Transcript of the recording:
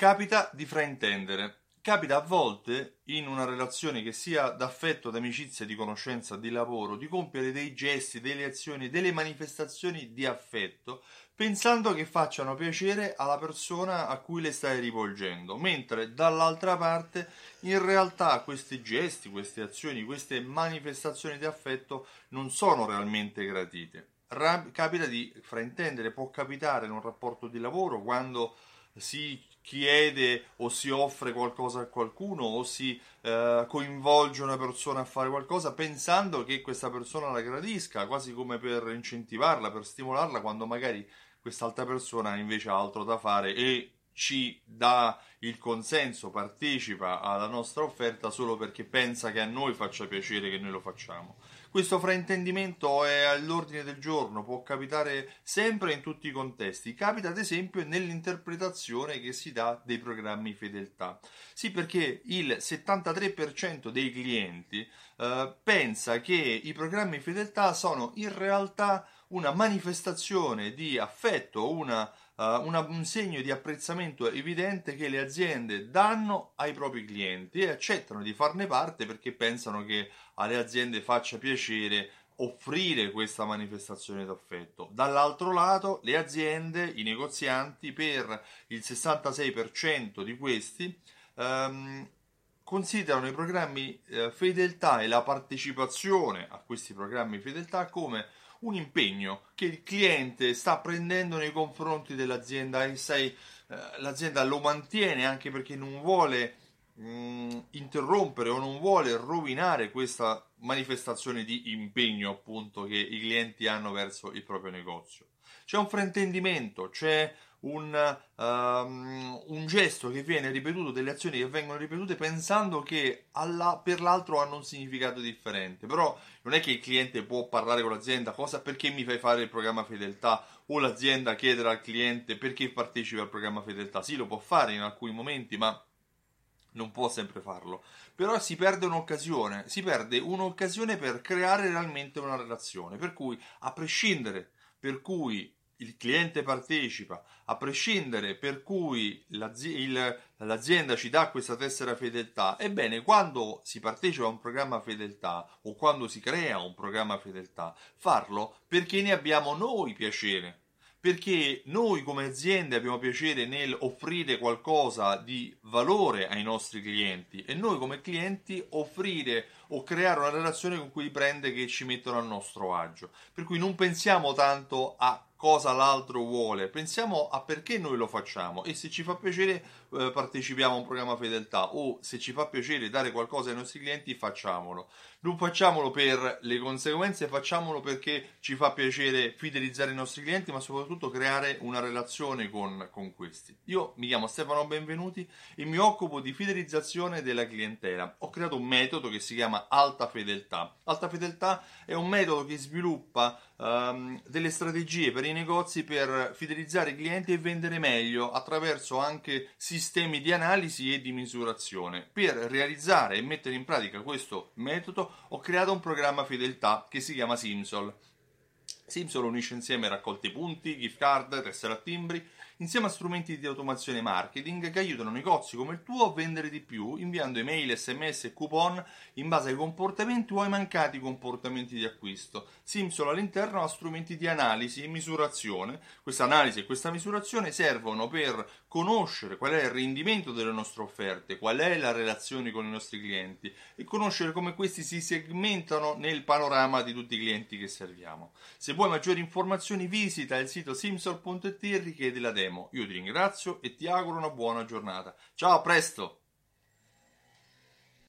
Capita di fraintendere. Capita a volte in una relazione che sia d'affetto, d'amicizia, di conoscenza, di lavoro, di compiere dei gesti, delle azioni, delle manifestazioni di affetto pensando che facciano piacere alla persona a cui le stai rivolgendo, mentre dall'altra parte in realtà questi gesti, queste azioni, queste manifestazioni di affetto non sono realmente gratite. capita di fraintendere, può capitare in un rapporto di lavoro quando si chiede o si offre qualcosa a qualcuno o si eh, coinvolge una persona a fare qualcosa pensando che questa persona la gradisca, quasi come per incentivarla, per stimolarla, quando magari quest'altra persona invece ha altro da fare e ci dà il consenso, partecipa alla nostra offerta solo perché pensa che a noi faccia piacere che noi lo facciamo. Questo fraintendimento è all'ordine del giorno, può capitare sempre in tutti i contesti. Capita ad esempio nell'interpretazione che si dà dei programmi fedeltà. Sì, perché il 73% dei clienti eh, pensa che i programmi fedeltà sono in realtà una manifestazione di affetto, una uh, una, un segno di apprezzamento evidente che le aziende danno ai propri clienti e accettano di farne parte perché pensano che alle aziende faccia piacere offrire questa manifestazione d'affetto. Dall'altro lato, le aziende, i negozianti, per il 66% di questi um, considerano i programmi eh, fedeltà e la partecipazione a questi programmi fedeltà come un impegno che il cliente sta prendendo nei confronti dell'azienda e sai, eh, l'azienda lo mantiene anche perché non vuole mh, mm, interrompere o non vuole rovinare questa manifestazione di impegno appunto che i clienti hanno verso il proprio negozio. C'è un fraintendimento, c'è un, um, un, gesto che viene ripetuto, delle azioni che vengono ripetute pensando che alla, per l'altro hanno un significato differente. Però non è che il cliente può parlare con l'azienda, cosa perché mi fai fare il programma fedeltà o l'azienda chiedere al cliente perché partecipa al programma fedeltà. Sì, lo può fare in alcuni momenti, ma non può sempre farlo. Però si perde un'occasione, si perde un'occasione per creare realmente una relazione. Per cui, a prescindere per cui il cliente partecipa, a prescindere per cui l'azi- il, l'azienda ci dà questa tessera fedeltà, ebbene quando si partecipa a un programma fedeltà o quando si crea un programma fedeltà, farlo perché ne abbiamo noi piacere, perché noi come aziende abbiamo piacere nel offrire qualcosa di valore ai nostri clienti e noi come clienti offrire o creare una relazione con quei brand che ci mettono a nostro agio. Per cui non pensiamo tanto a cosa l'altro vuole, pensiamo a perché noi lo facciamo e se ci fa piacere eh, partecipiamo a un programma fedeltà o se ci fa piacere dare qualcosa ai nostri clienti facciamolo. Non facciamolo per le conseguenze, facciamolo perché ci fa piacere fidelizzare i nostri clienti ma soprattutto creare una relazione con, con questi. Io mi chiamo Stefano Benvenuti e mi occupo di fidelizzazione della clientela. Ho creato un metodo che si chiama Alta Fedeltà. Alta Fedeltà è un metodo che sviluppa um, delle strategie per i negozi per fidelizzare i clienti e vendere meglio attraverso anche sistemi di analisi e di misurazione. Per realizzare e mettere in pratica questo metodo ho creato un programma fedeltà che si chiama Simsol. Simsol unisce insieme raccolti punti, gift card, tessere a timbri insieme a strumenti di automazione marketing che aiutano negozi come il tuo a vendere di più inviando email, sms e coupon in base ai comportamenti o ai mancati comportamenti di acquisto. Simsol all'interno ha strumenti di analisi e misurazione. Questa analisi e questa misurazione servono per conoscere qual è il rendimento delle nostre offerte, qual è la relazione con i nostri clienti e conoscere come questi si segmentano nel panorama di tutti i clienti che serviamo. Se vuoi maggiori informazioni visita il sito simsol.it e richiedi la demo. Io ti ringrazio e ti auguro una buona giornata. Ciao, a presto!